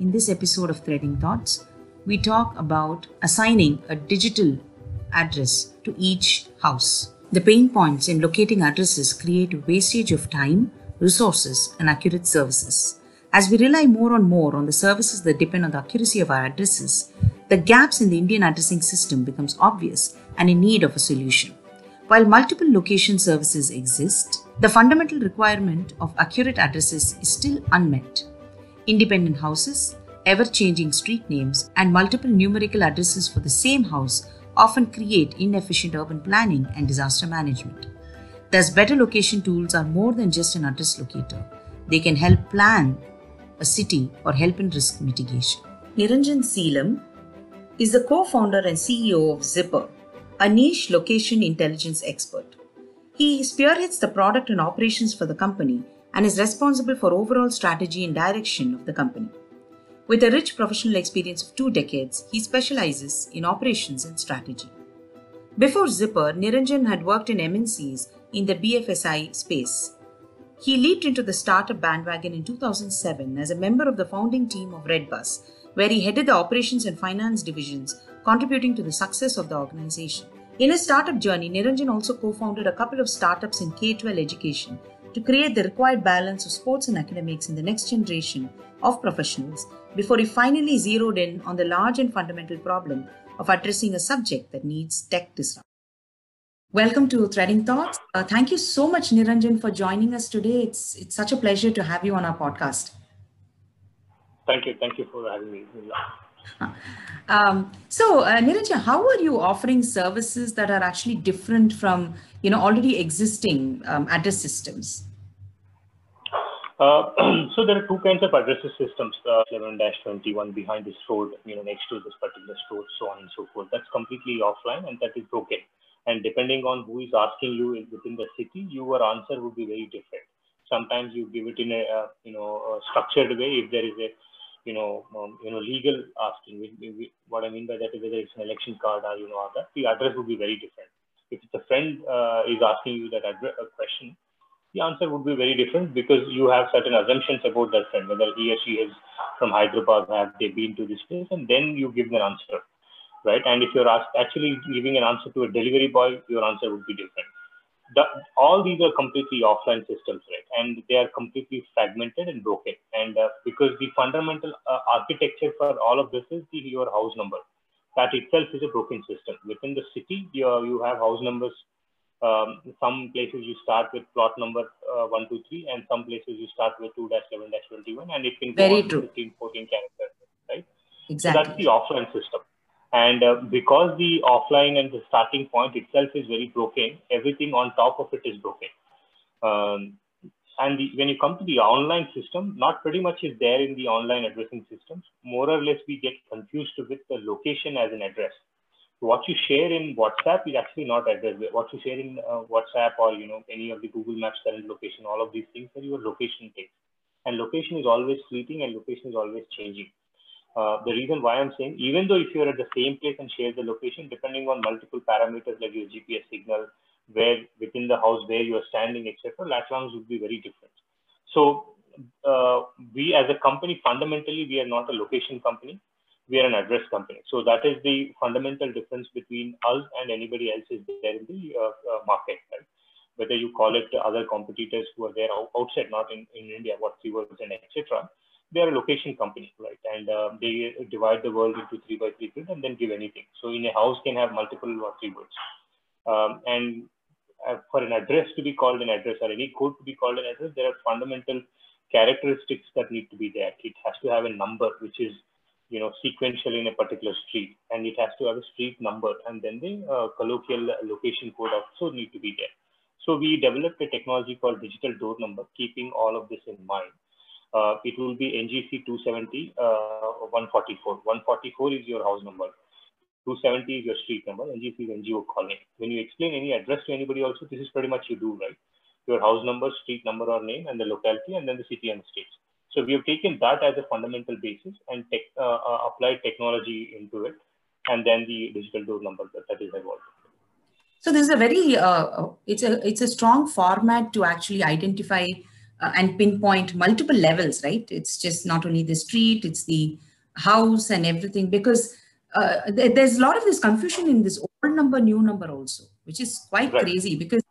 In this episode of Threading Thoughts, we talk about assigning a digital address to each house. The pain points in locating addresses create wastage of time, resources, and accurate services. As we rely more and more on the services that depend on the accuracy of our addresses, the gaps in the Indian addressing system becomes obvious and in need of a solution. While multiple location services exist, the fundamental requirement of accurate addresses is still unmet. Independent houses, ever changing street names, and multiple numerical addresses for the same house often create inefficient urban planning and disaster management. Thus, better location tools are more than just an address locator. They can help plan a city or help in risk mitigation. Niranjan Seelam is the co founder and CEO of Zippr, a niche location intelligence expert. He spearheads the product and operations for the company and is responsible for overall strategy and direction of the company. With a rich professional experience of two decades, he specializes in operations and strategy. Before Zippr, Niranjan had worked in MNCs in the BFSI space. He leaped into the startup bandwagon in 2007 as a member of the founding team of Redbus, where he headed the operations and finance divisions, contributing to the success of the organization. In his startup journey, Niranjan also co founded a couple of startups in K 12 education to create the required balance of sports and academics in the next generation of professionals before he finally zeroed in on the large and fundamental problem of addressing a subject that needs tech disruption. Welcome to Threading Thoughts. Uh, thank you so much, Niranjan, for joining us today. It's, it's such a pleasure to have you on our podcast. Thank you. Thank you for having me. Um, so, uh, how are you offering services that are actually different from, you know, already existing um, address systems? Uh, so there are two kinds of addresses systems, uh, 11-21 behind this road, you know, next to this particular store, so on and so forth. That's completely offline and that is broken. And depending on who is asking you within the city, your answer would be very different. Sometimes you give it in a, uh, you know, a structured way. If there is a you know, um, you know, legal asking. We, we, what I mean by that is whether it's an election card or you know other, the address would be very different. If it's a friend uh, is asking you that address, a question, the answer would be very different because you have certain assumptions about that friend, whether he or she is from Hyderabad, have they been to this place, and then you give an answer, right? And if you're asked, actually giving an answer to a delivery boy, your answer would be different the, all these are completely offline systems, right? And they are completely fragmented and broken. And uh, because the fundamental uh, architecture for all of this is the, your house number. That itself is a broken system. Within the city, you, you have house numbers. Um, some places you start with plot number uh, 123, and some places you start with 2 11 21, and it can go Very on true. 15, 14 characters, right? Exactly. So that's the offline system. And uh, because the offline and the starting point itself is very broken, everything on top of it is broken. Um, and the, when you come to the online system, not pretty much is there in the online addressing systems. More or less, we get confused with the location as an address. What you share in WhatsApp is actually not address. What you share in uh, WhatsApp or you know any of the Google Maps current location, all of these things are your location takes. And location is always fleeting, and location is always changing. Uh, the reason why I'm saying, even though if you're at the same place and share the location, depending on multiple parameters like your GPS signal, where within the house where you are standing, etc., lat longs would be very different. So uh, we as a company, fundamentally, we are not a location company. We are an address company. So that is the fundamental difference between us and anybody else is there in the uh, uh market. Right? Whether you call it other competitors who are there outside, not in, in India, what3words and etc they are a location company, right? And uh, they divide the world into three by three grids and then give anything. So in a house can have multiple or three words. Um, and uh, for an address to be called an address or any code to be called an address, there are fundamental characteristics that need to be there. It has to have a number which is you know sequential in a particular street, and it has to have a street number, and then the uh, colloquial location code also need to be there. So we developed a technology called digital door number, keeping all of this in mind uh, it will be NGC 270 uh, 144. 144 is your house number. 270 is your street number. NGC is NGO colony. When you explain any address to anybody also, this is pretty much you do, right? Your house number, street number or name, and the locality, and then the city and state. So we have taken that as a fundamental basis and tech, uh, uh, applied technology into it, and then the digital door number that, that is involved. So this is a very uh, it's a it's a strong format to actually identify uh, and pinpoint multiple levels, right? It's just not only the street, it's the house and everything because uh, th- there's a lot of this confusion in this old number, new number also, which is quite right. crazy because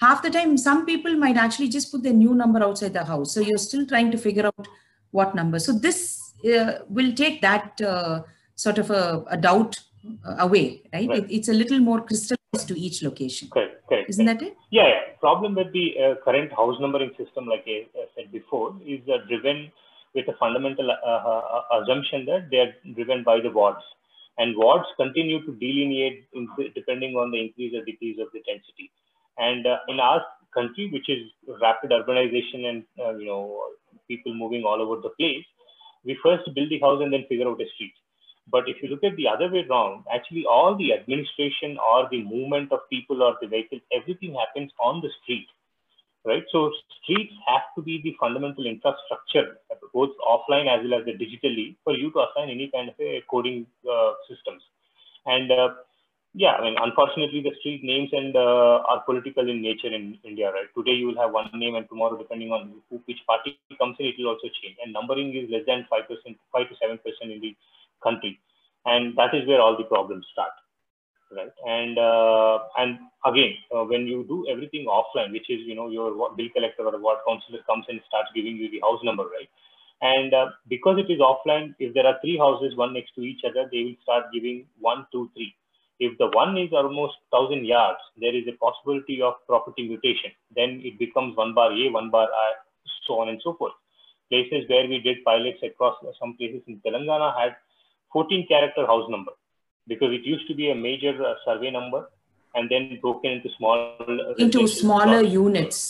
half the time some people might actually just put their new number outside the house. So you're still trying to figure out what number. So this uh, will take that uh, sort of a, a doubt uh, away, right? right. It, it's a little more crystallized to each location. Correct, correct. Isn't that it? Yeah, yeah. Problem with the uh, current house numbering system, like I said before, is uh, driven with a fundamental uh, assumption that they are driven by the wards. And wards continue to delineate in, depending on the increase or decrease of the density. And in our country, which is rapid urbanization and you know people moving all over the place, we first build the house and then figure out a street. But if you look at the other way around, actually all the administration or the movement of people or the vehicles, everything happens on the street, right? So streets have to be the fundamental infrastructure, both offline as well as digitally, for you to assign any kind of a coding uh, systems. And uh, yeah, I mean, unfortunately, the street names and uh, are political in nature in India, right? Today you will have one name, and tomorrow, depending on who, which party comes in, it will also change. And numbering is less than five percent, five to seven percent in the country, and that is where all the problems start, right? And uh, and again, uh, when you do everything offline, which is you know your bill collector or ward councillor comes and starts giving you the house number, right? And uh, because it is offline, if there are three houses one next to each other, they will start giving one, two, three. If the one is almost thousand yards, there is a possibility of property mutation. Then it becomes one bar A, one bar I, so on and so forth. Places where we did pilots across some places in Telangana had 14 character house number because it used to be a major uh, survey number and then broken into small uh, into smaller units.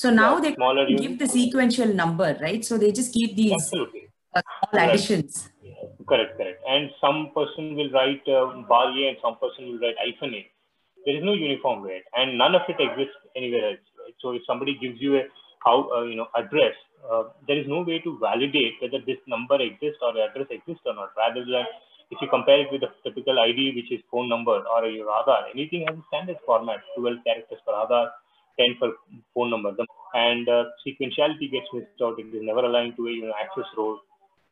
So now yeah, they give units. the sequential number right? So they just keep these Absolutely. Uh, small additions. Correct correct. And some person will write uh, bar a and some person will write hyphen a. There is no uniform way. And none of it exists anywhere else right? so if somebody gives you a how uh, you know address uh, there is no way to validate whether this number exists or the address exists or not. Rather than if you compare it with the typical ID, which is phone number or your Aadhaar, anything has a standard format, 12 characters for Aadhaar, 10 for phone number. And uh, sequentiality gets missed out. It is never aligned to a you know, access road,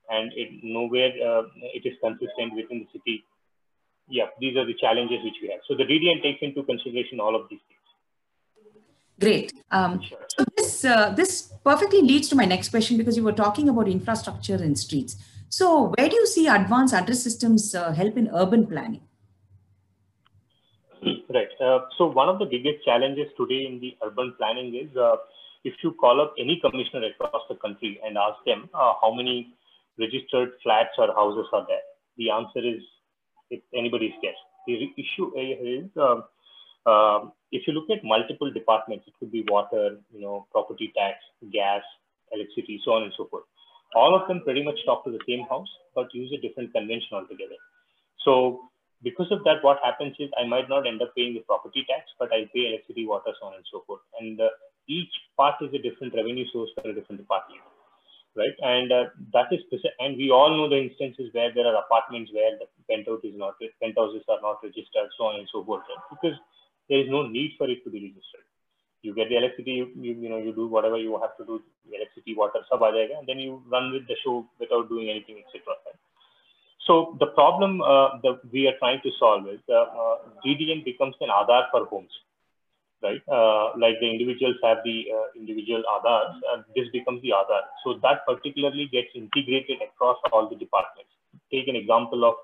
and it nowhere uh, it is consistent within the city. Yeah, these are the challenges which we have. So the DDN takes into consideration all of these things. Great. Um, so this uh, this perfectly leads to my next question because you were talking about infrastructure and streets. So where do you see advanced address systems uh, help in urban planning? Right. Uh, so one of the biggest challenges today in the urban planning is uh, if you call up any commissioner across the country and ask them uh, how many registered flats or houses are there, the answer is it's anybody's guess. The issue is uh, um, if you look at multiple departments, it could be water, you know, property tax, gas, electricity, so on and so forth. All of them pretty much talk to the same house, but use a different convention altogether. So because of that, what happens is I might not end up paying the property tax, but I pay electricity, water, so on and so forth. And uh, each part is a different revenue source for a different department, right? And uh, that is, and we all know the instances where there are apartments where the penthouse is not, penthouses are not registered, so on and so forth, right? because there is no need for it to be registered. You get the electricity, you, you, you know, you do whatever you have to do, electricity, water, sub and then you run with the show without doing anything, etc. So the problem uh, that we are trying to solve is uh, uh, becomes an Aadhaar for homes, right? Uh, like the individuals have the uh, individual Aadhaars, uh, this becomes the Aadhaar. So that particularly gets integrated across all the departments. Take an example of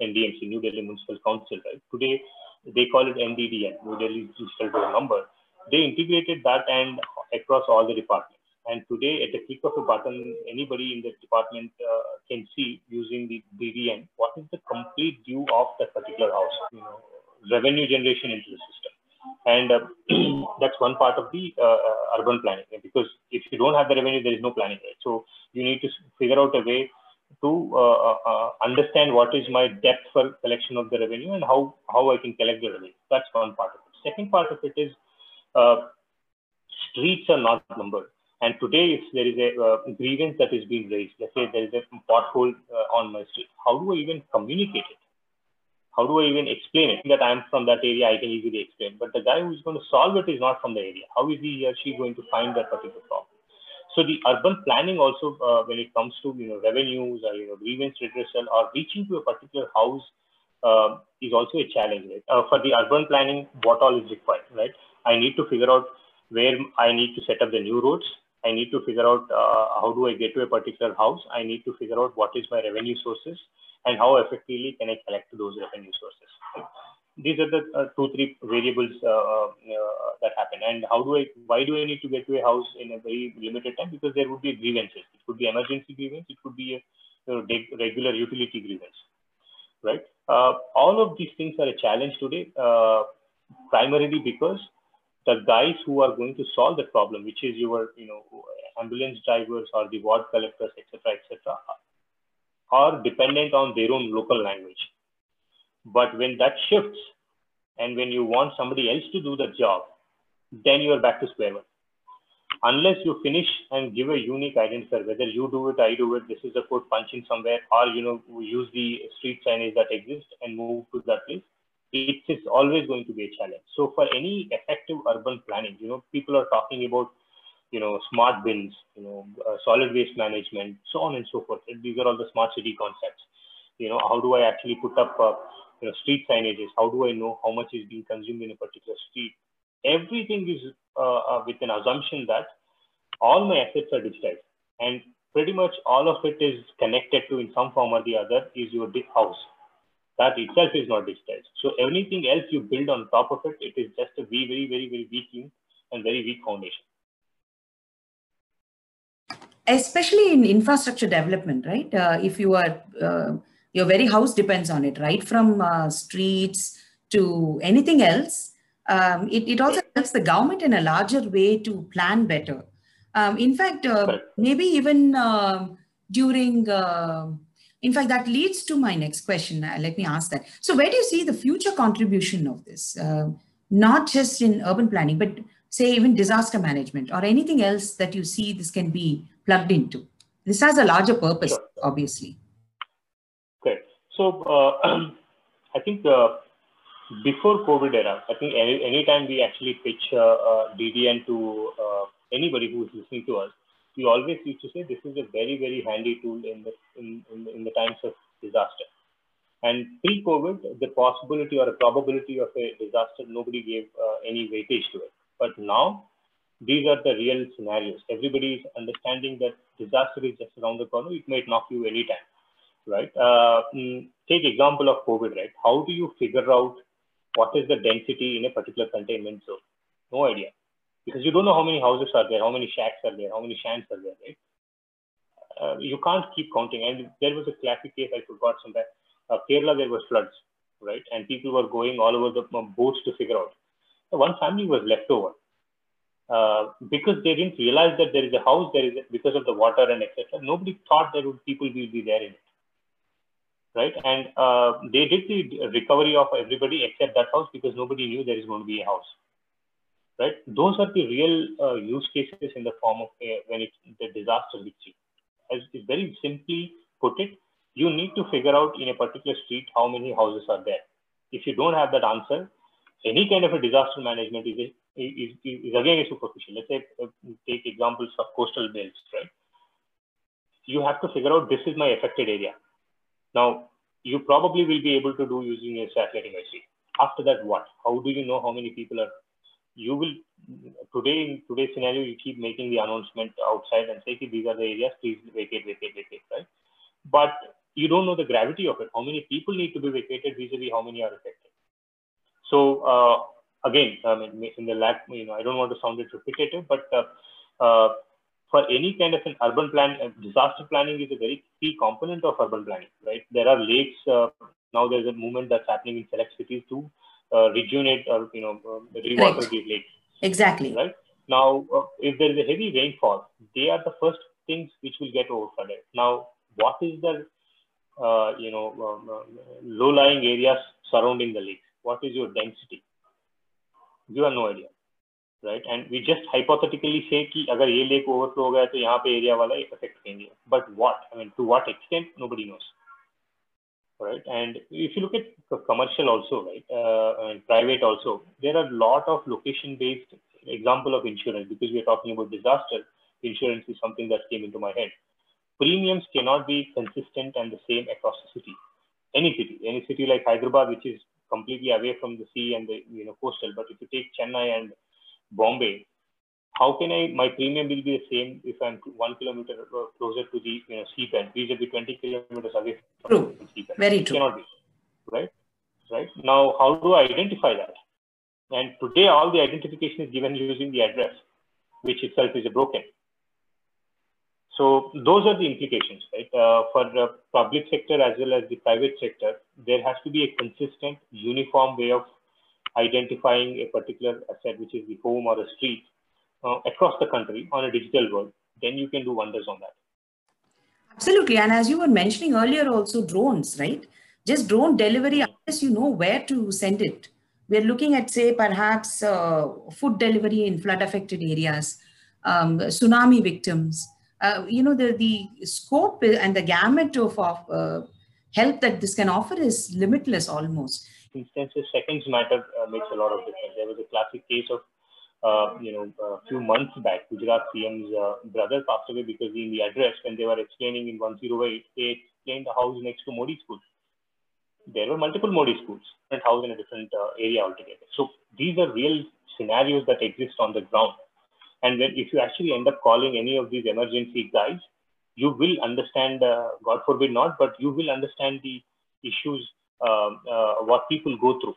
NDMC, New Delhi Municipal Council, right? Today, they call it NDDN, New Delhi Digital Door Number. They integrated that and across all the departments. And today, at the click of a button, anybody in the department uh, can see using the DDN what is the complete view of that particular house, you know, revenue generation into the system. And uh, that's one part of the uh, uh urban planning because if you don't have the revenue, there is no planning. Right? So you need to figure out a way to uh, uh, uh, understand what is my depth for collection of the revenue and how, how I can collect the revenue. That's one part of it. Second part of it is streets are not numbered. And today, if there is a uh, grievance that is being raised, let's say there is a pothole uh, on my street, how do I even communicate it? How do I even explain it? That I'm from that area, I can easily explain. But the guy who's going to solve it is not from the area. How is he or she going to find that particular problem? So the urban planning also, uh, when it comes to you know revenues or you know grievance redressal or reaching to a particular house, uh, is also a challenge. Right? Uh, for the urban planning, what all is required, right? I need to figure out where I need to set up the new roads. I need to figure out uh, how do I get to a particular house. I need to figure out what is my revenue sources and how effectively can I collect those revenue sources. Right? These are the uh, two three variables uh, uh, that happen. And how do i why do i need to get to a house in a very limited time? Because there would be grievances. It could be emergency grievance. It could be a you know, regular utility grievance. Right? Uh, all of these things are a challenge today uh, primarily because the guys who are going to solve the problem which is your you know ambulance drivers or the ward collectors etc etc are dependent on their own local language but when that shifts and when you want somebody else to do the job, then you are back to square one. Unless you finish and give a unique identifier, whether you do it, I do it, this is a code punch in somewhere, or you know, use the street signage that exists and move to that place, it is always going to be a challenge. So for any effective urban planning, you know, people are talking about, you know, smart bins, you know, uh, solid waste management, so on and so forth. These are all the smart city concepts. You know, how do I actually put up uh, you know, street signages. How do I know how much is being consumed in a particular street? Everything is uh, uh, with an assumption that all my assets are digitized and pretty much all of it is connected to in some form or the other is your house. That itself is not digitized. So anything else you build on top of it, it is just a very, very, very, very weak and very weak foundation. Especially in infrastructure development, right? Uh, if you are uh, your very house depends on it, right? From uh, streets to anything else. Um, it, it also helps the government in a larger way to plan better. Um, in fact, uh, maybe even uh, during, uh, in fact, that leads to my next question. Uh, let me ask that. So where do you see the future contribution of this? Uh, not just in urban planning, but say even disaster management or anything else that you see this can be plugged into? This has a larger purpose, obviously. So uh, I think uh, before COVID era, I think any anytime we actually pitch uh, DDN to anybody who is listening to us, we always used to say this is a very very handy tool in the in, in, in the times of disaster. And pre-COVID, the possibility or a probability of a disaster, nobody gave uh, any weightage to it. But now, these are the real scenarios. Everybody is understanding that disaster is just around the corner. It might knock you anytime right? Uh, mm, take example of COVID, right? How do you figure out what is the density in a particular containment zone? No idea, because you don't know how many houses are there, how many shacks are there, how many shans are there, right? Uh, you can't keep counting. And there was a classic case I forgot somewhere. Uh, Kerala, there was floods, right? And people were going all over the um, boats to figure out. So one family was left over. Uh, because they didn't realize that there is a house, there is a, because of the water and etc. Nobody thought there would people will be there in it right? And uh, they did the recovery of everybody except that house because nobody knew there is going to be a house, right? Those are the real uh, use cases in the form of uh, when it's the disaster you. As very simply put it, you need to figure out in a particular street how many houses are there. If you don't have that answer, any kind of a disaster management is, is, is, again a superficial. Let's say uh, take examples of coastal belts, right? You have to figure out this is my affected area now, you probably will be able to do using a satellite imagery. After that, what? How do you know how many people are? You will today in today's scenario, you keep making the announcement outside and say, these are the areas, please vacate, vacate, vacate, right? But you don't know the gravity of it. How many people need to be vacated vis-a-vis how many are affected? So uh, again, I mean, in the lab, you know, I don't want to sound it repetitive, but uh, uh, for any kind of an urban plan, uh, disaster planning is a very key component of urban planning, right? There are lakes. Uh, now there's a movement that's happening in select cities to uh, rejuvenate or, you know, uh, rewater these lakes. Exactly. Right. Now, uh, if there is a heavy rainfall, they are the first things which will get overflooded. Now, what is the, uh, you know, um, low-lying areas surrounding the lakes? What is your density? You have no idea right and we just hypothetically say कि अगर ये lake overflow हो गया तो यहाँ पे area वाला affect करेंगे but what I mean to what extent nobody knows right and if you look at commercial also right uh, and private also there are a lot of location based example of insurance because we are talking about disaster insurance is something that came into my head. Premiums cannot be consistent and the same across the city. Any city, any city like Hyderabad, which is completely away from the sea and the you know coastal. But if you take Chennai and Bombay, how can I my premium will be the same if I'm one kilometer closer to the you know seabed, vis-a-vis 20 kilometers away from true. the seabed? Very true. It cannot be right. Right now, how do I identify that? And today, all the identification is given using the address, which itself is broken. So those are the implications, right? Uh, for the public sector as well as the private sector, there has to be a consistent, uniform way of identifying a particular asset, which is the home or a street, uh, across the country on a digital world. Then you can do wonders on that. Absolutely. And as you were mentioning earlier, also drones, right? Just drone delivery, unless you know where to send it. We're looking at, say, perhaps uh, food delivery in flood affected areas, um, tsunami victims uh, you know, the, the scope and the gamut of, of uh, help that this can offer is limitless almost. Instances, seconds matter uh, makes a lot of difference. There was a classic case of, uh, you know, a few months back, Gujarat CM's uh, brother passed away because in the address, when they were explaining in 108, they explained the house next to Modi school. There were multiple Modi schools, different house in a different uh, area altogether. So these are real scenarios that exist on the ground and when if you actually end up calling any of these emergency guys, you will understand, uh, God forbid not, but you will understand the issues, uh, uh, what people go through.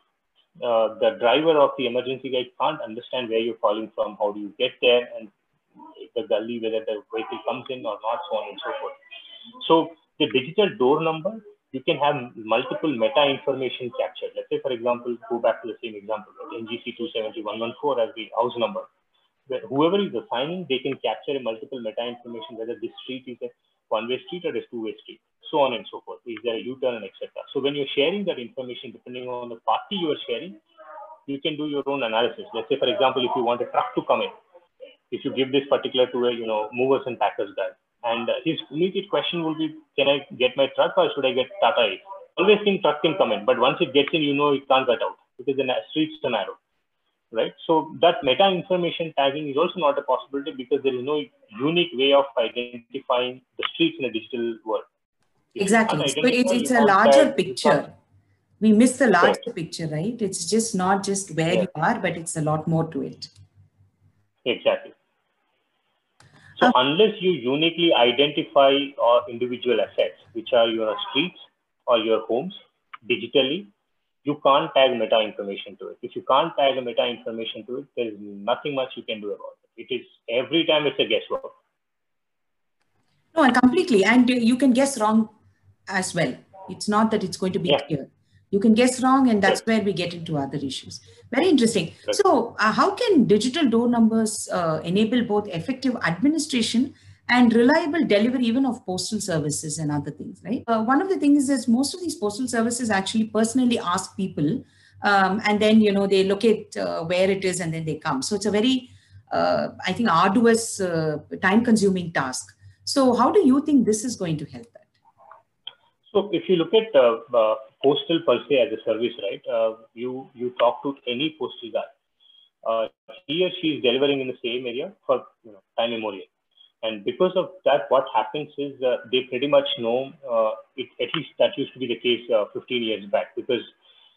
Uh, the driver of the emergency guy can't understand where you're calling from, how do you get there, and the gully, whether the vehicle comes in or not, so on and so forth. So the digital door number, you can have multiple meta information captured. Let's say, for example, go back to the same example, NGC 270-114 as the house number whoever is assigning, they can capture multiple meta information, whether this street is a one-way street or a two-way street, so on and so forth. Is there a U-turn and etc. So when you're sharing that information, depending on the party you are sharing, you can do your own analysis. Let's say, for example, if you want a truck to come in, if you give this particular to a you know movers and packers guy, and uh, his immediate question will be, can I get my truck or should I get Tata Ace? Always think truck can come in, but once it gets in, you know it can't get out because the streets are narrow right? So that meta information tagging is also not a possibility because there is no unique way of identifying the streets in a digital world. Exactly. So it's, it's a larger picture. We miss the larger right. picture, right? It's just not just where yeah. you are, but it's a lot more to it. Exactly. So uh, unless you uniquely identify uh, individual assets, which are your streets or your homes digitally, you can't tag meta information to it. If you can't tag a meta information to it, there's nothing much you can do about it. It is every time it's a guesswork. No, and completely. And you can guess wrong as well. It's not that it's going to be yeah. clear. You can guess wrong, and that's where we get into other issues. Very interesting. So, uh, how can digital door numbers uh, enable both effective administration and reliable delivery even of postal services and other things, right? Uh, one of the things is most of these postal services actually personally ask people um, and then, you know, they locate uh, where it is and then they come. So it's a very, uh, I think, arduous, uh, time consuming task. So how do you think this is going to help? So if you look at uh, uh, postal per se as a service, right, you, you talk to any postal guy, he or she is delivering in the same area for you know, time immemorial and because of that, what happens is uh, they pretty much know, uh, it, at least that used to be the case uh, 15 years back, because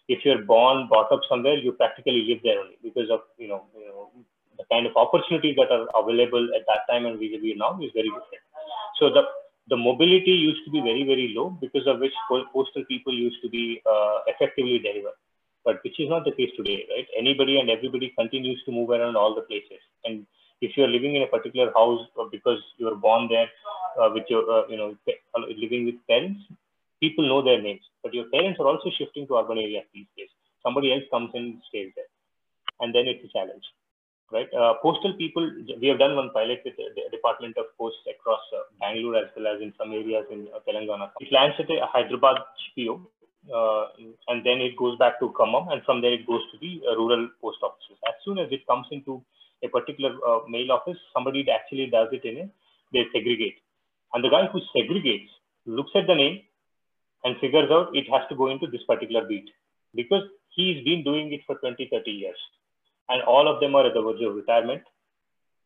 if you're born, brought up somewhere, you practically live there only because of, you know, you know the kind of opportunities that are available at that time and vis-a-vis now is very different. So the, the mobility used to be very, very low because of which postal people used to be uh, effectively delivered. But which is not the case today, right? Anybody and everybody continues to move around all the places. And if you're living in a particular house because you were born there uh, with your, uh, you know, uh, living with parents, people know their names. But your parents are also shifting to urban areas these days. Somebody else comes in and stays there. And then it's a challenge, right? Uh, postal people, we have done one pilot with the Department of Post across uh, Bangalore as well as in some areas in uh, Telangana. It lands at a Hyderabad GPO. Uh, and then it goes back to Khammam, and from there it goes to the uh, rural post offices. As soon as it comes into a particular uh, mail office, somebody actually does it in a, they segregate. And the guy who segregates looks at the name and figures out it has to go into this particular beat because he's been doing it for 20, 30 years. And all of them are at the verge of retirement.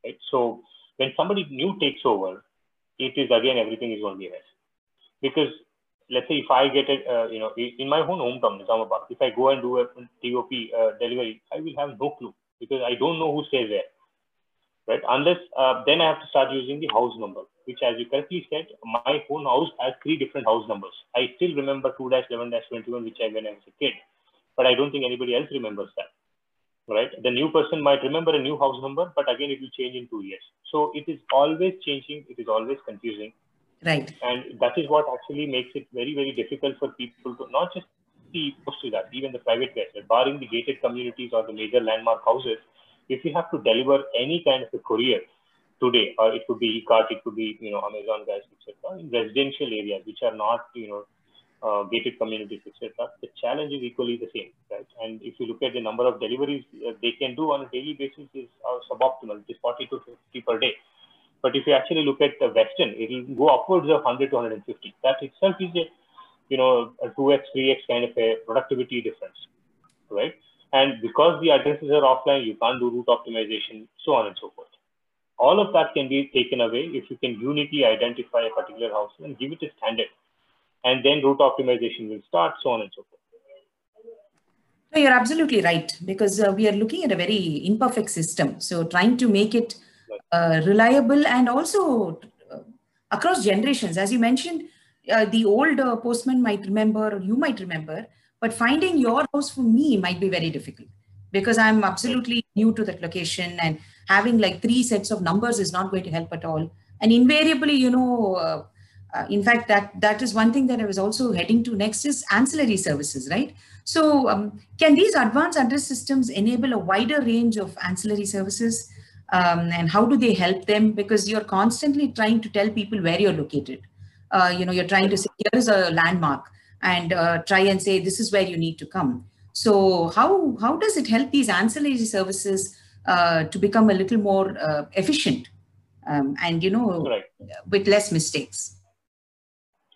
Right? So When somebody new takes over, it is again everything is going to be a mess. Because let's say if I get it, uh, you know, in my own hometown, Nizamabad, if I go and do a TOP uh, delivery, I will have no clue because I don't know who stays there, right? Unless uh, then I have to start using the house number, which, as you correctly said, my own house has three different house numbers. I still remember 2-11-21, which I when I was a kid, but I don't think anybody else remembers that, right? The new person might remember a new house number, but again, it will change in two years. So it is always changing. It is always confusing Right. And that is what actually makes it very, very difficult for people to not just see most to that, even the private guys, barring the gated communities or the major landmark houses, if you have to deliver any kind of a courier today, or it could be e-cart, it could be, you know, Amazon guys, etc., in residential areas, which are not, you know, uh, gated communities, etc., the challenge is equally the same, right? And if you look at the number of deliveries uh, they can do on a daily basis is uh, suboptimal. It is 40 to 50 per day. But if you actually look at the Western, it will go upwards of 100 to 150. That itself is a, you know, a 2x, 3x kind of a productivity difference, right? And because the addresses are offline, you can't do route optimization, so on and so forth. All of that can be taken away if you can uniquely identify a particular house and give it a standard. And then route optimization will start, so on and so forth. No, you're absolutely right because uh, we are looking at a very imperfect system. So trying to make it uh, reliable and also uh, across generations. As you mentioned, uh, the old uh, postman might remember, or you might remember, but finding your house for me might be very difficult because I'm absolutely new to that location and having like three sets of numbers is not going to help at all. And invariably, you know, uh, in fact, that that is one thing that I was also heading to next is ancillary services, right? So, um, can these advanced address systems enable a wider range of ancillary services? um, and how do they help them because you're constantly trying to tell people where you're located uh, you know you're trying to say here is a landmark and uh, try and say this is where you need to come so how how does it help these ancillary services uh, to become a little more uh, efficient um, and you know right. with less mistakes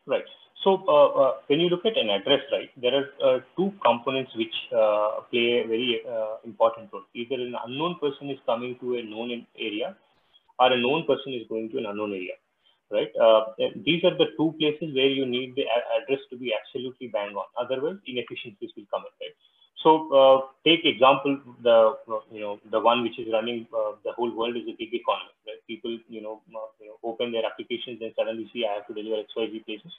right so uh, uh, when you look at an address, right, there are uh, two components which uh, play a very uh, important role. Either an unknown person is coming to a known area, or a known person is going to an unknown area, right? Uh, these are the two places where you need the address to be absolutely bang on. Otherwise, inefficiencies will come in, right? So take example the you know the one which is running the whole world is the gig economy. Right? People you know, you know open their applications and suddenly see I have to deliver X Y Z places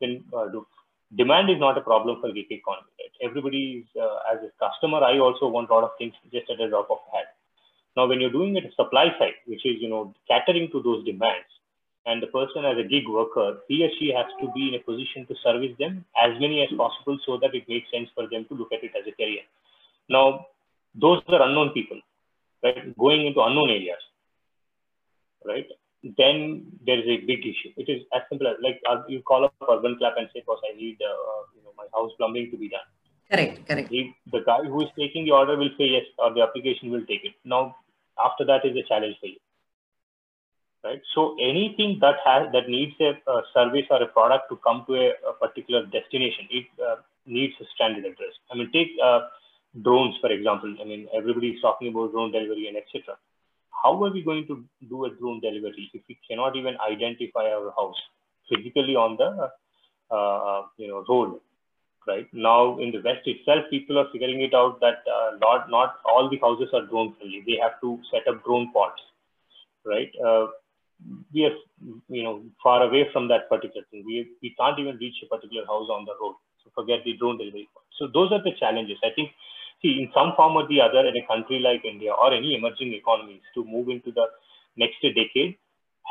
then uh, do. Demand is not a problem for gig economy. Right? Everybody is, uh, as a customer, I also want a lot of things just at a drop of a hat. Now, when you're doing it supply side, which is, you know, catering to those demands, and the person as a gig worker, he or she has to be in a position to service them as many as possible so that it makes sense for them to look at it as a career. Now, those are unknown people, right? Going into unknown areas, right? then there is a big issue. It is as simple as like uh, you call up Urban Clap and say, "Boss, I need uh, you know my house plumbing to be done." Correct, correct. He, the guy who is taking the order will say yes, or the application will take it. Now, after that is a challenge for you, right? So anything that has that needs a, a service or a product to come to a, a particular destination, it uh, needs a standard address. I mean, take uh, drones for example. I mean, everybody is talking about drone delivery and etc how are we going to do a drone delivery if we cannot even identify our house physically on the uh, you know road right now in the west itself people are figuring it out that uh, not not all the houses are drone friendly they have to set up drone pods right uh, we are you know far away from that particular thing we we can't even reach a particular house on the road so forget the drone delivery so those are the challenges i think see, in some form or the other, in a country like India or any emerging economies to move into the next decade,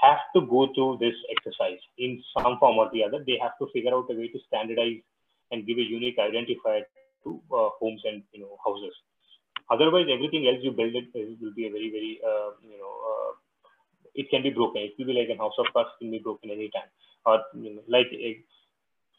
have to go through this exercise in some form or the other. They have to figure out a way to standardize and give a unique identifier to uh, homes and you know houses. Otherwise, everything else you build it will be a very very uh, you know uh, it can be broken. It will be like a house of cards it can be broken anytime, or you know, like a,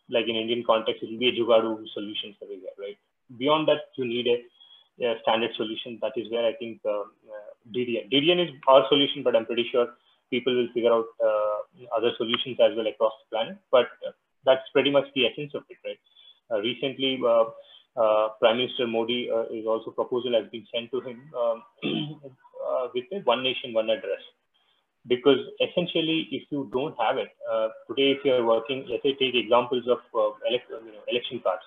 like in Indian context, it will be a jugadu solutions everywhere, right? beyond that, you need a, a standard solution. That is where I think uh, uh, DDN. DDN is our solution, but I'm pretty sure people will figure out uh, other solutions as well across the planet. But uh, that's pretty much the essence of it, right? Uh, recently, uh, Prime Minister Modi is also proposal has been sent to him um, with a one nation, one address. Because essentially, if you don't have it uh, today, if you are working, let's say take examples of uh, elect, you know, election cards.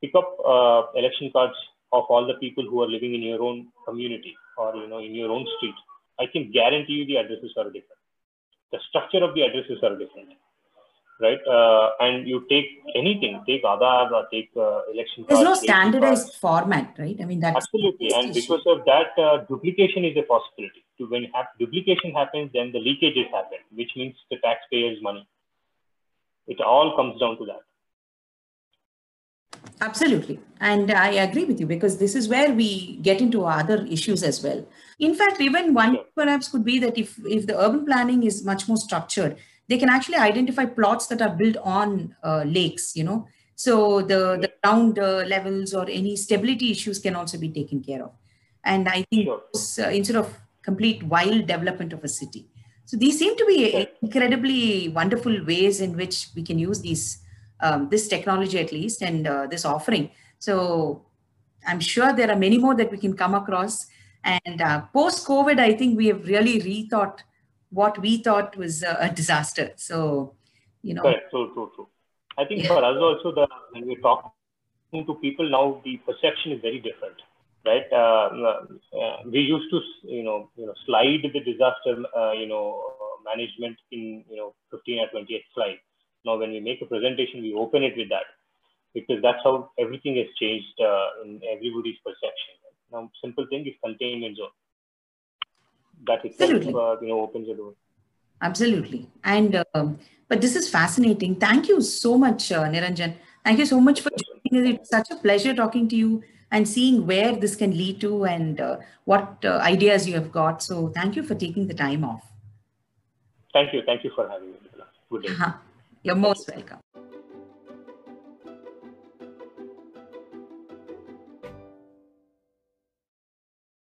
Pick up uh, election cards of all the people who are living in your own community or you know in your own street. I can guarantee you the addresses are different. The structure of the addresses are different right? Uh, and you take anything, take Aadhaar or take uh, election. There's no standardized format, right? I mean, that's absolutely, and because of that, uh, duplication is a possibility. To when duplication happens, then the leakages happen, which means the taxpayers' money. It all comes down to that. Absolutely. And I agree with you because this is where we get into other issues as well. In fact, even one perhaps could be that if, if the urban planning is much more structured, they can actually identify plots that are built on uh, lakes, you know. So the, the ground uh, levels or any stability issues can also be taken care of. And I think sure. uh, instead of complete wild development of a city. So these seem to be incredibly wonderful ways in which we can use these um, this technology at least and uh, this offering. So I'm sure there are many more that we can come across. And uh, post COVID, I think we have really rethought what we thought was a, disaster. So, you know. Correct. So true, true. I think yeah. for us also, the when we talk to people now, the perception is very different, right? Uh, uh, we used to, you know, you know, slide the disaster, uh, you know, management in, you know, 15 or 28 slide. Now, when we make a presentation, we open it with that because that's how everything has changed uh, in everybody's perception. Now, simple thing is containment zone. That itself uh, you know opens the door. Absolutely. And um, but this is fascinating. Thank you so much uh, niranjan. Thank you so much for joining us. It's such a pleasure talking to you and seeing where this can lead to and uh, what uh, ideas you have got. So thank you for taking the time off. Thank you. Thank you for having me. Good day. Uh-huh. you're most welcome